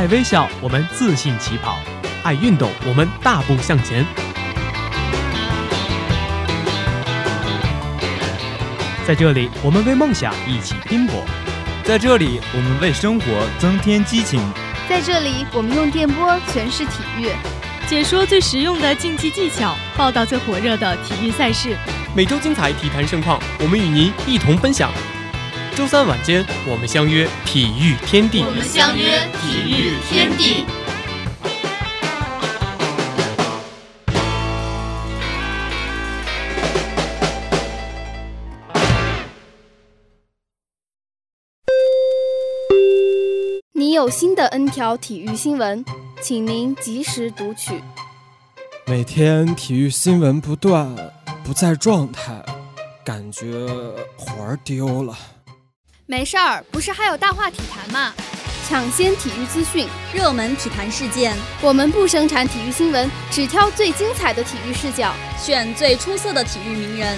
爱微笑，我们自信起跑；爱运动，我们大步向前。在这里，我们为梦想一起拼搏；在这里，我们为生活增添激情；在这里，我们用电波诠释体育，解说最实用的竞技技巧，报道最火热的体育赛事。每周精彩体坛盛况，我们与您一同分享。周三晚间，我们相约体育天地。我们相约体育天地。你有新的 N 条体育新闻，请您及时读取。每天体育新闻不断，不在状态，感觉魂儿丢了。没事儿，不是还有大话体坛吗？抢先体育资讯，热门体坛事件，我们不生产体育新闻，只挑最精彩的体育视角，选最出色的体育名人，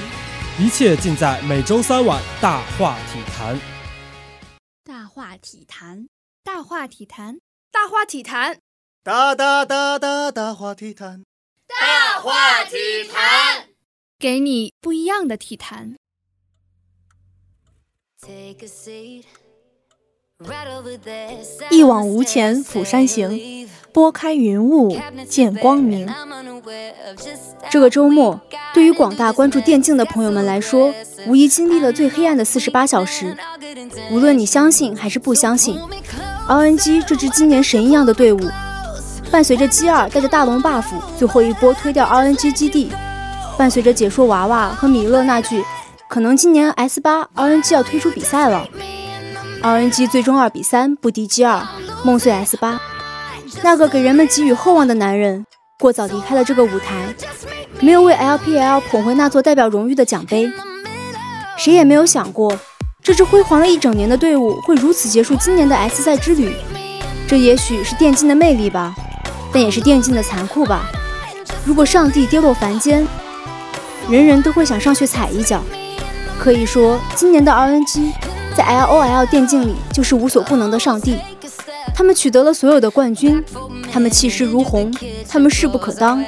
一切尽在每周三晚大话体坛。大话体坛，大话体坛，大话体坛，大大大大大话体坛，大话体坛，给你不一样的体坛。一往无前，釜山行，拨开云雾见光明。这个周末，对于广大关注电竞的朋友们来说，无疑经历了最黑暗的四十八小时。无论你相信还是不相信，RNG 这支今年神一样的队伍，伴随着 G 二带着大龙 buff 最后一波推掉 RNG 基地，伴随着解说娃娃和米勒那句。可能今年 S 八 RNG 要推出比赛了，RNG 最终二比三不敌 G 二，梦碎 S 八。那个给人们寄予厚望的男人，过早离开了这个舞台，没有为 LPL 捧回那座代表荣誉的奖杯。谁也没有想过，这支辉煌了一整年的队伍会如此结束今年的 S 赛之旅。这也许是电竞的魅力吧，但也是电竞的残酷吧。如果上帝跌落凡间，人人都会想上去踩一脚。可以说，今年的 RNG 在 LOL 电竞里就是无所不能的上帝。他们取得了所有的冠军，他们气势如虹，他们势不可当。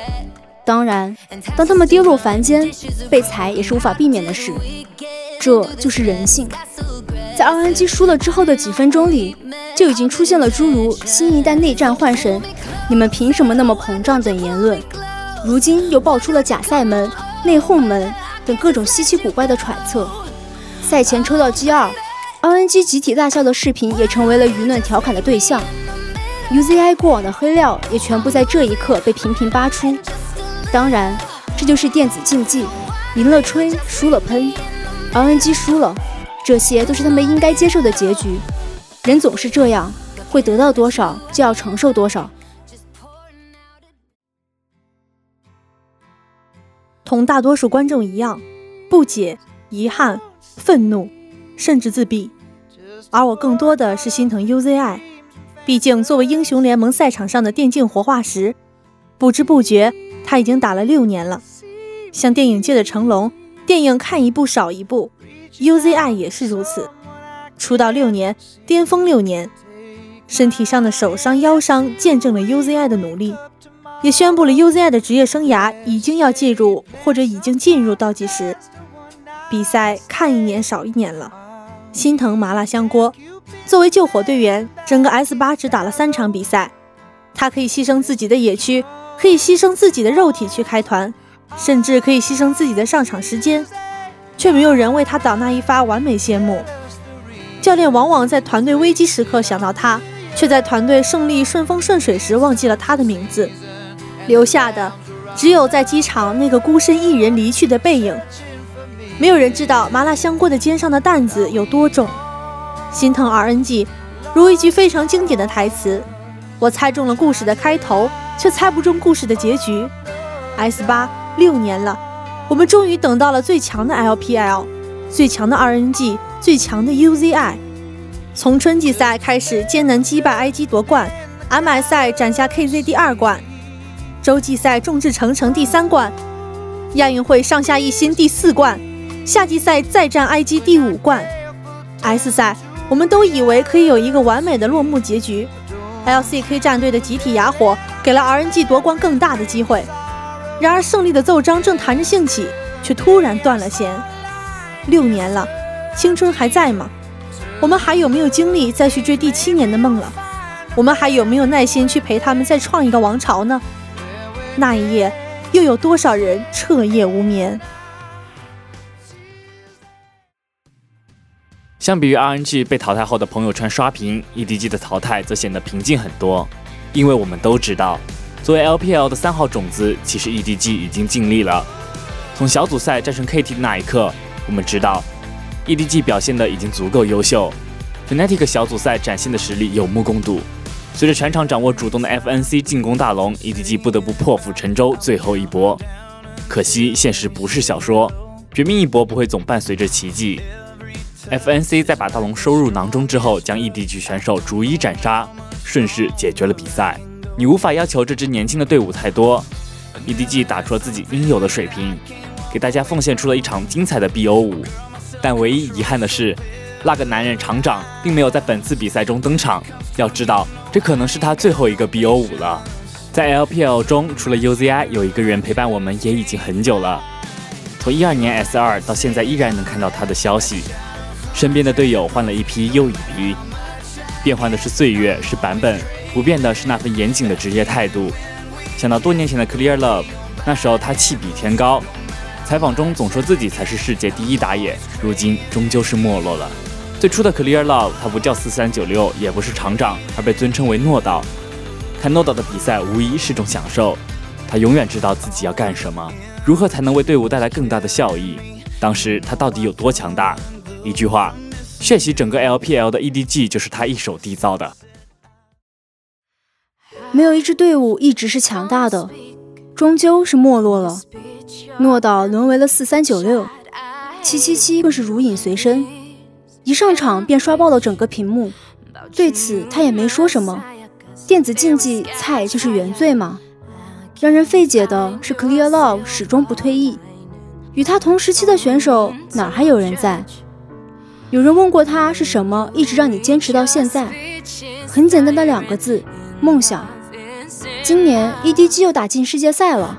当然，当他们跌落凡间，被踩也是无法避免的事。这就是人性。在 RNG 输了之后的几分钟里，就已经出现了诸如“新一代内战幻神”“你们凭什么那么膨胀”等言论。如今又爆出了假赛门、内讧门。等各种稀奇古怪的揣测，赛前抽到 G 二，RNG 集体大笑的视频也成为了舆论调侃的对象。UZI 过往的黑料也全部在这一刻被频频扒出。当然，这就是电子竞技，赢了吹，输了喷，RNG 输了，这些都是他们应该接受的结局。人总是这样，会得到多少就要承受多少。同大多数观众一样，不解、遗憾、愤怒，甚至自闭。而我更多的是心疼 UZI，毕竟作为英雄联盟赛场上的电竞活化石，不知不觉他已经打了六年了。像电影界的成龙，电影看一部少一部，UZI 也是如此。出道六年，巅峰六年，身体上的手伤、腰伤见证了 UZI 的努力。也宣布了 UZI 的职业生涯已经要进入或者已经进入倒计时，比赛看一年少一年了，心疼麻辣香锅。作为救火队员，整个 S 八只打了三场比赛，他可以牺牲自己的野区，可以牺牲自己的肉体去开团，甚至可以牺牲自己的上场时间，却没有人为他挡那一发完美谢幕。教练往往在团队危机时刻想到他，却在团队胜利顺风顺水时忘记了他的名字。留下的只有在机场那个孤身一人离去的背影。没有人知道麻辣香锅的肩上的担子有多重。心疼 RNG，如一句非常经典的台词：“我猜中了故事的开头，却猜不中故事的结局。”S 八六年了，我们终于等到了最强的 LPL，最强的 RNG，最强的 UZI。从春季赛开始艰难击败 IG 夺冠，MSI 斩下 KZ 第二冠。洲际赛众志成城第三冠，亚运会上下一心第四冠，夏季赛再战 IG 第五冠，S 赛我们都以为可以有一个完美的落幕结局，LCK 战队的集体哑火给了 RNG 夺冠更大的机会。然而，胜利的奏章正弹着兴起，却突然断了弦。六年了，青春还在吗？我们还有没有精力再去追第七年的梦了？我们还有没有耐心去陪他们再创一个王朝呢？那一夜，又有多少人彻夜无眠？相比于 RNG 被淘汰后的朋友圈刷屏，EDG 的淘汰则显得平静很多。因为我们都知道，作为 LPL 的三号种子，其实 EDG 已经尽力了。从小组赛战胜 KT 的那一刻，我们知道 EDG 表现的已经足够优秀。Fnatic 小组赛展现的实力有目共睹。随着全场掌握主动的 FNC 进攻大龙，EDG 不得不破釜沉舟最后一搏。可惜现实不是小说，绝命一搏不会总伴随着奇迹。FNC 在把大龙收入囊中之后，将 EDG 选手逐一斩杀，顺势解决了比赛。你无法要求这支年轻的队伍太多，EDG 打出了自己应有的水平，给大家奉献出了一场精彩的 BO 五。但唯一遗憾的是，那个男人厂长并没有在本次比赛中登场。要知道，这可能是他最后一个 BO 五了。在 LPL 中，除了 UZI，有一个人陪伴我们也已经很久了。从一二年 S 二到现在，依然能看到他的消息。身边的队友换了一批又一批，变换的是岁月，是版本，不变的是那份严谨的职业态度。想到多年前的 Clear Love，那时候他气比天高，采访中总说自己才是世界第一打野，如今终究是没落了。最初的 Clear Love，他不叫四三九六，也不是厂长，而被尊称为诺导。看诺导的比赛无疑是种享受，他永远知道自己要干什么，如何才能为队伍带来更大的效益。当时他到底有多强大？一句话，血洗整个 LPL 的 EDG 就是他一手缔造的。没有一支队伍一直是强大的，终究是没落了。诺导沦为了四三九六，七七七更是如影随身，一上场便刷爆了整个屏幕。对此他也没说什么。电子竞技菜就是原罪吗？让人费解的是，Clear Love 始终不退役，与他同时期的选手哪还有人在？有人问过他是什么一直让你坚持到现在？很简单的两个字：梦想。今年 EDG 又打进世界赛了，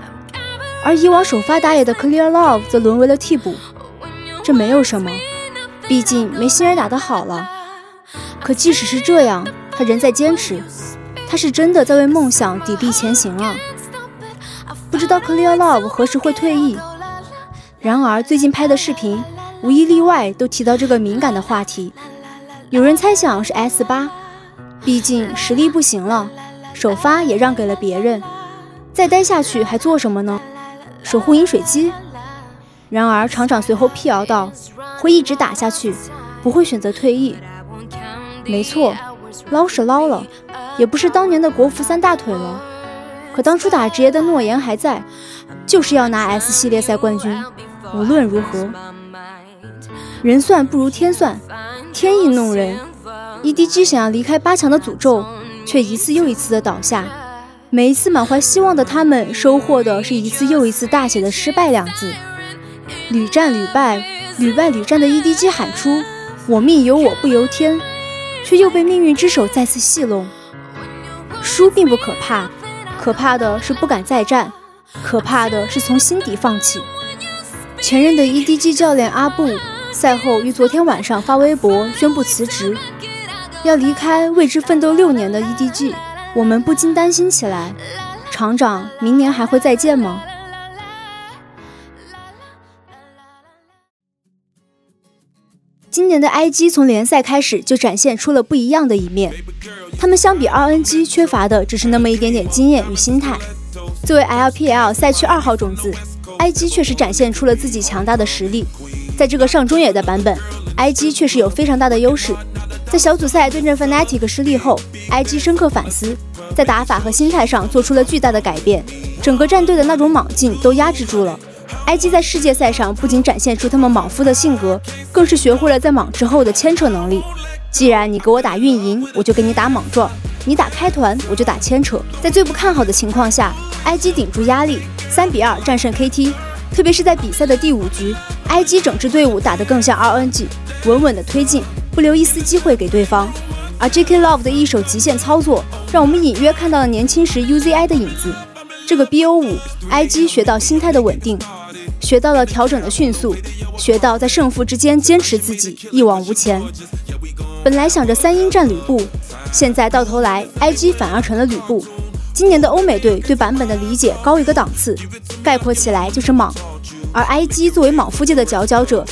而以往首发打野的 Clear Love 则沦为了替补。这没有什么，毕竟没新人打得好了。可即使是这样，他仍在坚持，他是真的在为梦想砥砺前行啊！不知道 Clear Love 何时会退役？然而最近拍的视频。无一例外都提到这个敏感的话题，有人猜想是 S 八，毕竟实力不行了，首发也让给了别人，再待下去还做什么呢？守护饮水机。然而厂长随后辟谣道，会一直打下去，不会选择退役。没错，捞是捞了，也不是当年的国服三大腿了，可当初打职业的诺言还在，就是要拿 S 系列赛冠军，无论如何。人算不如天算，天意弄人。EDG 想要离开八强的诅咒，却一次又一次的倒下。每一次满怀希望的他们，收获的是一次又一次大写的失败两字。屡战屡败，屡败屡战的 EDG 喊出“我命由我不由天”，却又被命运之手再次戏弄。输并不可怕，可怕的是不敢再战，可怕的是从心底放弃。前任的 EDG 教练阿布。赛后于昨天晚上发微博宣布辞职，要离开为之奋斗六年的 EDG，我们不禁担心起来：厂长明年还会再见吗？今年的 IG 从联赛开始就展现出了不一样的一面，他们相比 RNG 缺乏的只是那么一点点经验与心态。作为 LPL 赛区二号种子，IG 确实展现出了自己强大的实力。在这个上中野的版本，IG 确实有非常大的优势。在小组赛对阵 Fnatic 失利后，IG 深刻反思，在打法和心态上做出了巨大的改变，整个战队的那种莽劲都压制住了。IG 在世界赛上不仅展现出他们莽夫的性格，更是学会了在莽之后的牵扯能力。既然你给我打运营，我就给你打莽撞；你打开团，我就打牵扯。在最不看好的情况下，IG 顶住压力，三比二战胜 KT。特别是在比赛的第五局，IG 整支队伍打得更像 RNG，稳稳的推进，不留一丝机会给对方。而 J.K. Love 的一手极限操作，让我们隐约看到了年轻时 U.Z.I 的影子。这个 B.O 五 I.G 学到心态的稳定，学到了调整的迅速，学到在胜负之间坚持自己，一往无前。本来想着三英战吕布，现在到头来 I.G 反而成了吕布。今年的欧美队对版本的理解高一个档次，概括起来就是莽。而 I.G 作为莽夫界的佼佼者，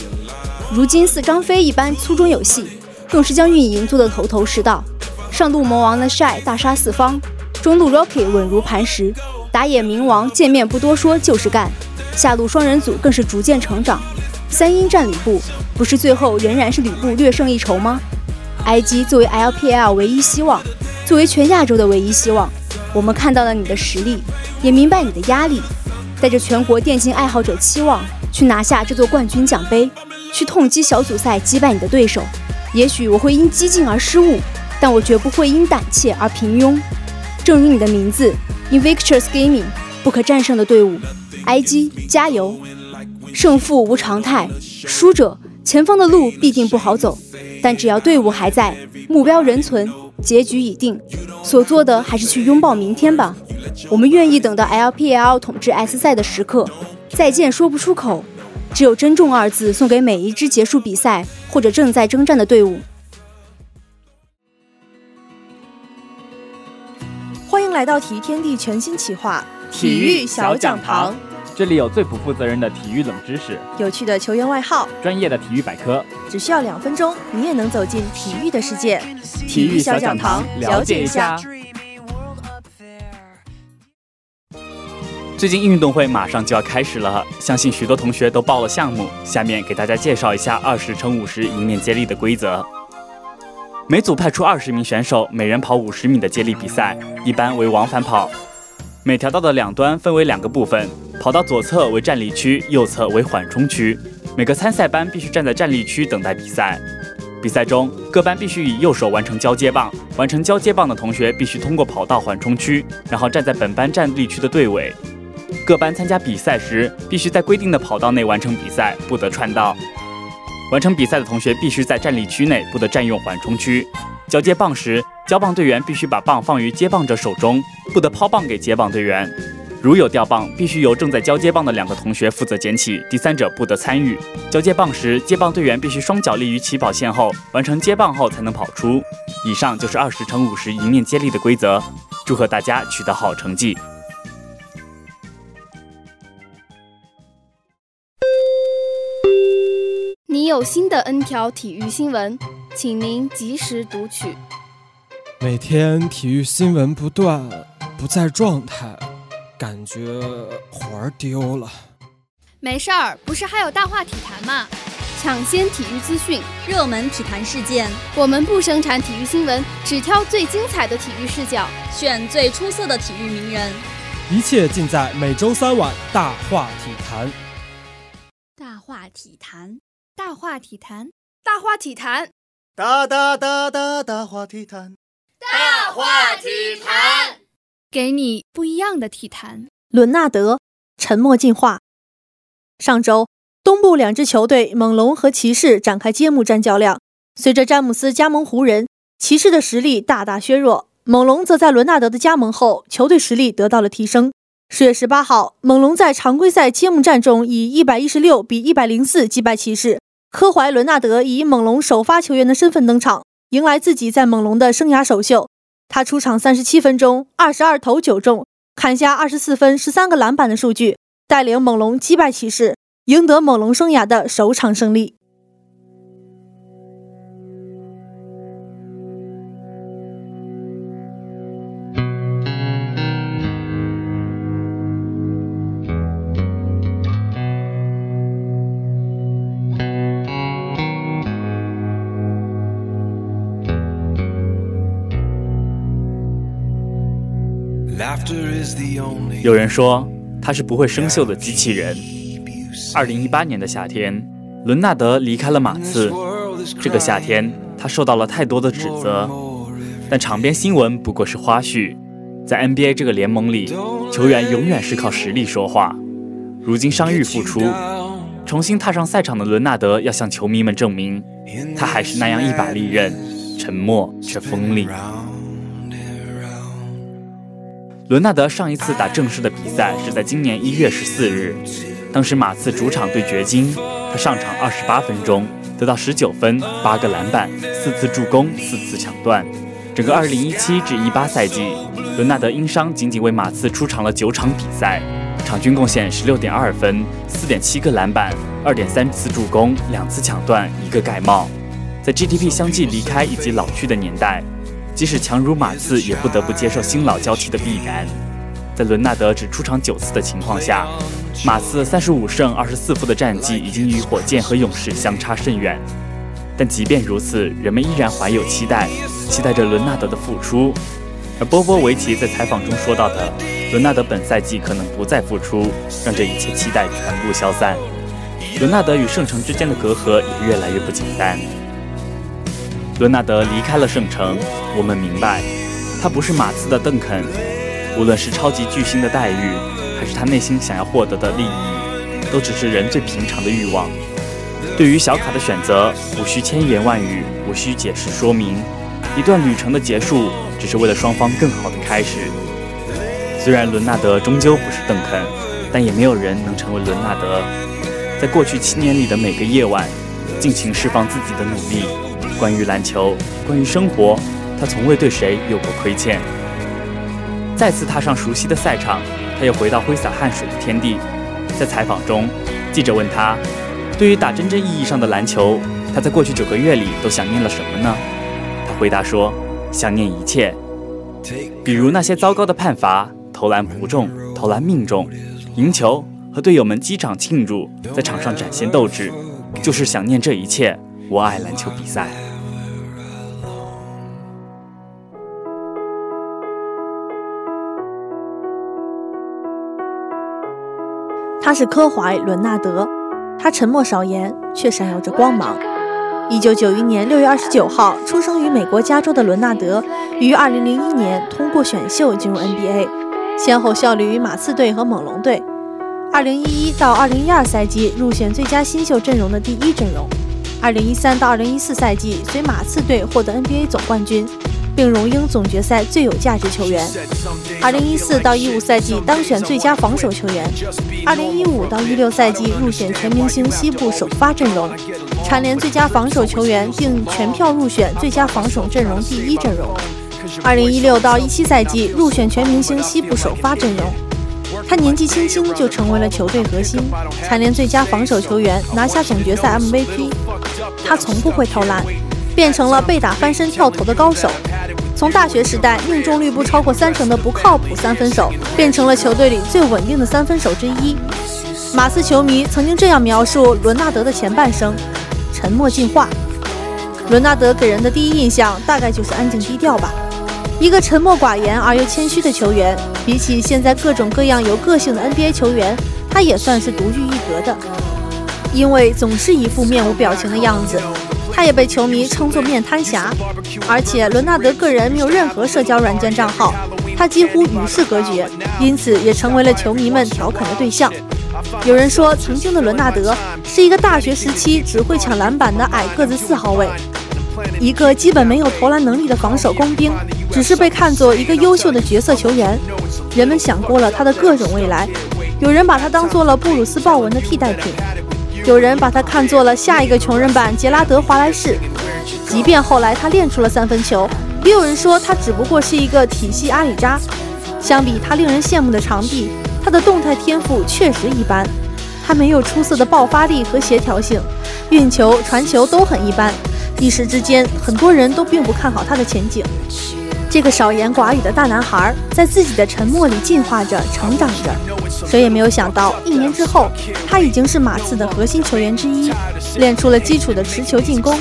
如今似张飞一般粗中有细，更是将运营做得头头是道。上路魔王的 Shy 大杀四方，中路 Rocky 稳如磐石。打野冥王见面不多说就是干，下路双人组更是逐渐成长。三英战吕布，不是最后仍然是吕布略胜一筹吗？IG 作为 LPL 唯一希望，作为全亚洲的唯一希望，我们看到了你的实力，也明白你的压力，带着全国电竞爱好者期望去拿下这座冠军奖杯，去痛击小组赛击败你的对手。也许我会因激进而失误，但我绝不会因胆怯而平庸。正如你的名字。Invictus Gaming，不可战胜的队伍，IG 加油！胜负无常态，输者前方的路必定不好走，但只要队伍还在，目标仍存，结局已定，所做的还是去拥抱明天吧。我们愿意等到 LPL 统治 S 赛的时刻，再见说不出口，只有珍重二字送给每一支结束比赛或者正在征战的队伍。欢迎来到体育天地全新企划——体育小讲堂。这里有最不负责任的体育冷知识，有趣的球员外号，专业的体育百科。只需要两分钟，你也能走进体育的世界。体育小讲堂，了解一下。最近运动会马上就要开始了，相信许多同学都报了项目。下面给大家介绍一下二十乘五十迎面接力的规则。每组派出二十名选手，每人跑五十米的接力比赛，一般为往返跑。每条道的两端分为两个部分，跑道左侧为站立区，右侧为缓冲区。每个参赛班必须站在站立区等待比赛。比赛中，各班必须以右手完成交接棒，完成交接棒的同学必须通过跑道缓冲区，然后站在本班站立区的队尾。各班参加比赛时，必须在规定的跑道内完成比赛，不得串道。完成比赛的同学必须在站立区内，不得占用缓冲区。交接棒时，交棒队员必须把棒放于接棒者手中，不得抛棒给接棒队员。如有掉棒，必须由正在交接棒的两个同学负责捡起，第三者不得参与。交接棒时，接棒队员必须双脚立于起跑线后，完成接棒后才能跑出。以上就是二十乘五十迎面接力的规则。祝贺大家取得好成绩！你有新的 N 条体育新闻，请您及时读取。每天体育新闻不断，不在状态，感觉魂儿丢了。没事儿，不是还有大话体坛吗？抢先体育资讯，热门体坛事件，我们不生产体育新闻，只挑最精彩的体育视角，选最出色的体育名人。一切尽在每周三晚大话体坛。大话体坛。大话体坛，大话体坛，大大大大大话体坛，大话体坛，给你不一样的体坛。伦纳德，沉默进化。上周，东部两支球队猛龙和骑士展开揭幕战较量。随着詹姆斯加盟湖人，骑士的实力大大削弱；猛龙则在伦纳德的加盟后，球队实力得到了提升。十月十八号，猛龙在常规赛揭幕战中以一百一十六比一百零四击败骑士。科怀伦纳德以猛龙首发球员的身份登场，迎来自己在猛龙的生涯首秀。他出场三十七分钟，二十二投九中，砍下二十四分、十三个篮板的数据，带领猛龙击败骑士，赢得猛龙生涯的首场胜利。有人说他是不会生锈的机器人。二零一八年的夏天，伦纳德离开了马刺。这个夏天，他受到了太多的指责，但场边新闻不过是花絮。在 NBA 这个联盟里，球员永远是靠实力说话。如今伤愈复出，重新踏上赛场的伦纳德要向球迷们证明，他还是那样一把利刃，沉默却锋利。伦纳德上一次打正式的比赛是在今年一月十四日，当时马刺主场对掘金，他上场二十八分钟，得到十九分、八个篮板、四次助攻、四次抢断。整个二零一七至一八赛季，伦纳德因伤仅仅为马刺出场了九场比赛，场均贡献十六点二分、四点七个篮板、二点三次助攻、两次抢断、一个盖帽。在 GDP 相继离开以及老去的年代。即使强如马刺，也不得不接受新老交替的必然。在伦纳德只出场九次的情况下，马刺三十五胜二十四负的战绩已经与火箭和勇士相差甚远。但即便如此，人们依然怀有期待，期待着伦纳德的复出。而波波维奇在采访中说到的伦纳德本赛季可能不再复出，让这一切期待全部消散。伦纳德与圣城之间的隔阂也越来越不简单。伦纳德离开了圣城，我们明白，他不是马刺的邓肯。无论是超级巨星的待遇，还是他内心想要获得的利益，都只是人最平常的欲望。对于小卡的选择，无需千言万语，无需解释说明。一段旅程的结束，只是为了双方更好的开始。虽然伦纳德终究不是邓肯，但也没有人能成为伦纳德。在过去七年里的每个夜晚，尽情释放自己的努力。关于篮球，关于生活，他从未对谁有过亏欠。再次踏上熟悉的赛场，他又回到挥洒汗水的天地。在采访中，记者问他，对于打真正意义上的篮球，他在过去九个月里都想念了什么呢？他回答说，想念一切，比如那些糟糕的判罚，投篮不中，投篮命中，赢球和队友们击掌庆祝，在场上展现斗志，就是想念这一切。我爱篮球比赛。他是科怀·伦纳德，他沉默少言，却闪耀着光芒。一九九一年六月二十九号出生于美国加州的伦纳德，于二零零一年通过选秀进入 NBA，先后效力于马刺队和猛龙队。二零一一到二零一二赛季入选最佳新秀阵容的第一阵容。二零一三到二零一四赛季随马刺队获得 NBA 总冠军。并荣膺总决赛最有价值球员。二零一四到一五赛季当选最佳防守球员。二零一五到一六赛季入选全明星西部首发阵容，蝉联最佳防守球员，并全票入选最佳防守阵容第一阵容。二零一六到一七赛季入选全明星西部首发阵容。他年纪轻轻就成为了球队核心，蝉联最佳防守球员，拿下总决赛 MVP。他从不会投篮，变成了被打翻身跳投的高手。从大学时代命中率不超过三成的不靠谱三分手，变成了球队里最稳定的三分手之一。马刺球迷曾经这样描述伦纳德的前半生：沉默进化。伦纳德给人的第一印象大概就是安静低调吧，一个沉默寡言而又谦虚的球员。比起现在各种各样有个性的 NBA 球员，他也算是独具一格的，因为总是一副面无表情的样子。他也被球迷称作面瘫侠，而且伦纳德个人没有任何社交软件账号，他几乎与世隔绝，因此也成为了球迷们调侃的对象。有人说，曾经的伦纳德是一个大学时期只会抢篮板的矮个子四号位，一个基本没有投篮能力的防守工兵，只是被看作一个优秀的角色球员。人们想过了他的各种未来，有人把他当做了布鲁斯鲍文的替代品。有人把他看作了下一个穷人版杰拉德·华莱士，即便后来他练出了三分球，也有人说他只不过是一个体系阿里扎。相比他令人羡慕的长臂，他的动态天赋确实一般。他没有出色的爆发力和协调性，运球、传球都很一般。一时之间，很多人都并不看好他的前景。这个少言寡语的大男孩，在自己的沉默里进化着、成长着。谁也没有想到，一年之后，他已经是马刺的核心球员之一，练出了基础的持球进攻。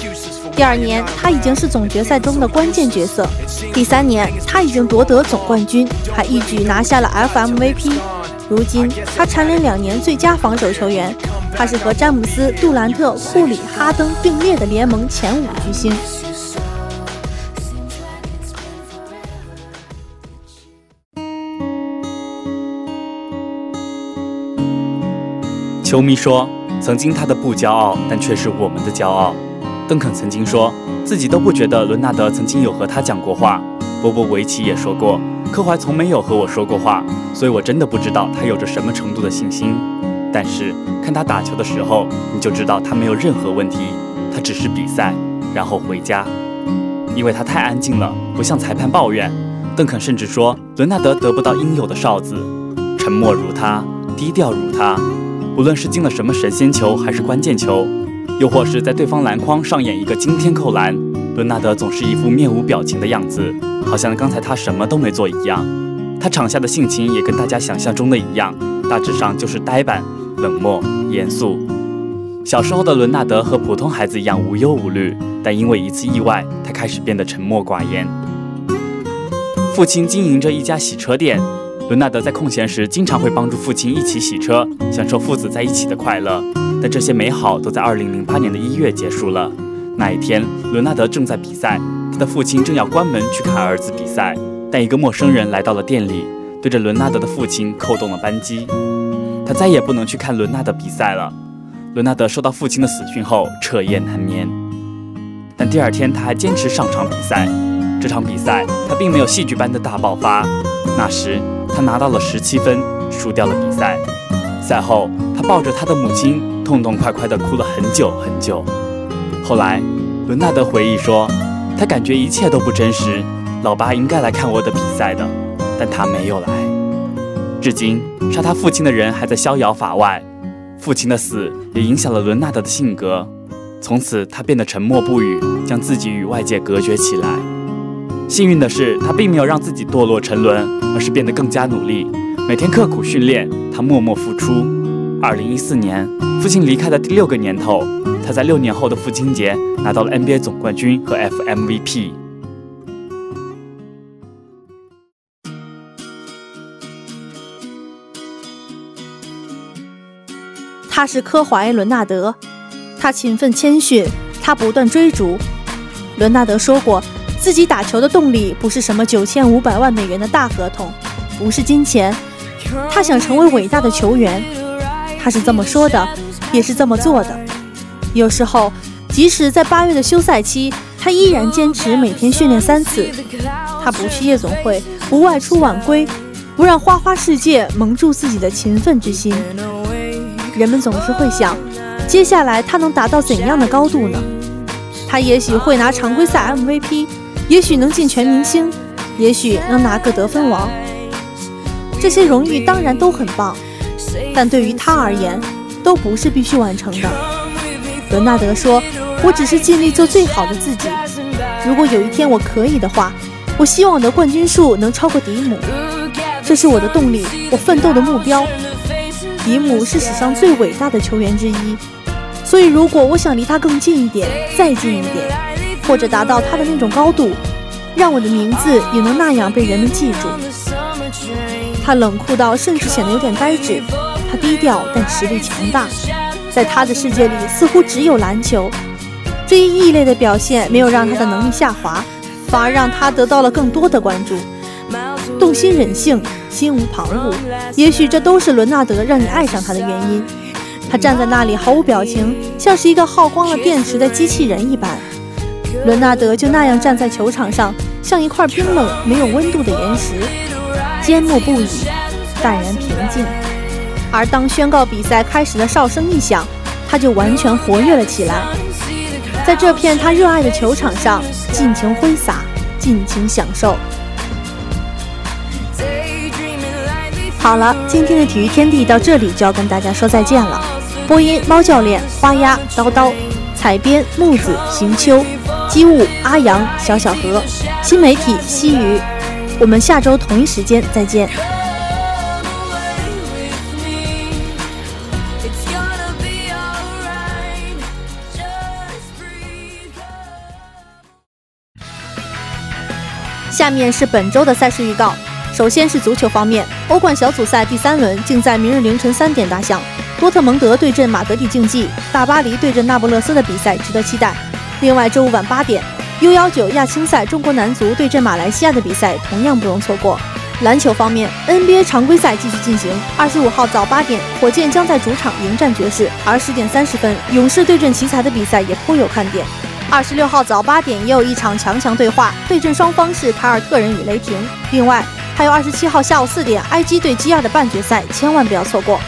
第二年，他已经是总决赛中的关键角色。第三年，他已经夺得总冠军，还一举拿下了 FMVP。如今，他蝉联两年最佳防守球员。他是和詹姆斯、杜兰特、库里、哈登并列的联盟前五巨星。球迷说：“曾经他的不骄傲，但却是我们的骄傲。”邓肯曾经说自己都不觉得伦纳德曾经有和他讲过话。波波维奇也说过，科怀从没有和我说过话，所以我真的不知道他有着什么程度的信心。但是看他打球的时候，你就知道他没有任何问题，他只是比赛，然后回家，因为他太安静了，不向裁判抱怨。邓肯甚至说，伦纳德得不到应有的哨子，沉默如他，低调如他，无论是进了什么神仙球还是关键球，又或是在对方篮筐上演一个惊天扣篮，伦纳德总是一副面无表情的样子。好像刚才他什么都没做一样，他场下的性情也跟大家想象中的一样，大致上就是呆板、冷漠、严肃。小时候的伦纳德和普通孩子一样无忧无虑，但因为一次意外，他开始变得沉默寡言。父亲经营着一家洗车店，伦纳德在空闲时经常会帮助父亲一起洗车，享受父子在一起的快乐。但这些美好都在2008年的一月结束了。那一天，伦纳德正在比赛。他的父亲正要关门去看儿子比赛，但一个陌生人来到了店里，对着伦纳德的父亲扣动了扳机。他再也不能去看伦纳德比赛了。伦纳德收到父亲的死讯后彻夜难眠，但第二天他还坚持上场比赛。这场比赛他并没有戏剧般的大爆发。那时他拿到了十七分，输掉了比赛。赛后他抱着他的母亲，痛痛快快地哭了很久很久。后来伦纳德回忆说。他感觉一切都不真实，老爸应该来看我的比赛的，但他没有来。至今，杀他父亲的人还在逍遥法外，父亲的死也影响了伦纳德的性格。从此，他变得沉默不语，将自己与外界隔绝起来。幸运的是，他并没有让自己堕落沉沦，而是变得更加努力，每天刻苦训练，他默默付出。二零一四年，父亲离开的第六个年头。他在六年后的父亲节拿到了 NBA 总冠军和 FMVP。他是科怀·伦纳德，他勤奋谦逊，他不断追逐。伦纳德说过，自己打球的动力不是什么九千五百万美元的大合同，不是金钱，他想成为伟大的球员。他是这么说的，也是这么做的。有时候，即使在八月的休赛期，他依然坚持每天训练三次。他不去夜总会，不外出晚归，不让花花世界蒙住自己的勤奋之心。人们总是会想，接下来他能达到怎样的高度呢？他也许会拿常规赛 MVP，也许能进全明星，也许能拿个得分王。这些荣誉当然都很棒，但对于他而言，都不是必须完成的。伦纳德说：“我只是尽力做最好的自己。如果有一天我可以的话，我希望我的冠军数能超过迪姆。这是我的动力，我奋斗的目标。迪姆是史上最伟大的球员之一，所以如果我想离他更近一点，再近一点，或者达到他的那种高度，让我的名字也能那样被人们记住。”他冷酷到甚至显得有点呆滞。他低调，但实力强大。在他的世界里，似乎只有篮球。这一异类的表现没有让他的能力下滑，反而让他得到了更多的关注。动心忍性，心无旁骛，也许这都是伦纳德让你爱上他的原因。他站在那里毫无表情，像是一个耗光了电池的机器人一般。伦纳德就那样站在球场上，像一块冰冷没有温度的岩石，缄默不语，淡然平静。而当宣告比赛开始的哨声一响，他就完全活跃了起来，在这片他热爱的球场上尽情挥洒，尽情享受。好了，今天的体育天地到这里就要跟大家说再见了。播音：猫教练、花鸭、叨叨；采编：木子、行秋；机务：阿阳、小小河；新媒体：西雨。我们下周同一时间再见。下面是本周的赛事预告。首先是足球方面，欧冠小组赛第三轮竟在明日凌晨三点打响，多特蒙德对阵马德里竞技，大巴黎对阵那不勒斯的比赛值得期待。另外，周五晚八点，U19 亚青赛中国男足对阵马来西亚的比赛同样不容错过。篮球方面，NBA 常规赛继续进行。二十五号早八点，火箭将在主场迎战爵士，而十点三十分，勇士对阵奇才的比赛也颇有看点。二十六号早八点也有一场强强对话，对阵双方是凯尔特人与雷霆。另外还有二十七号下午四点，埃及对基亚的半决赛，千万不要错过。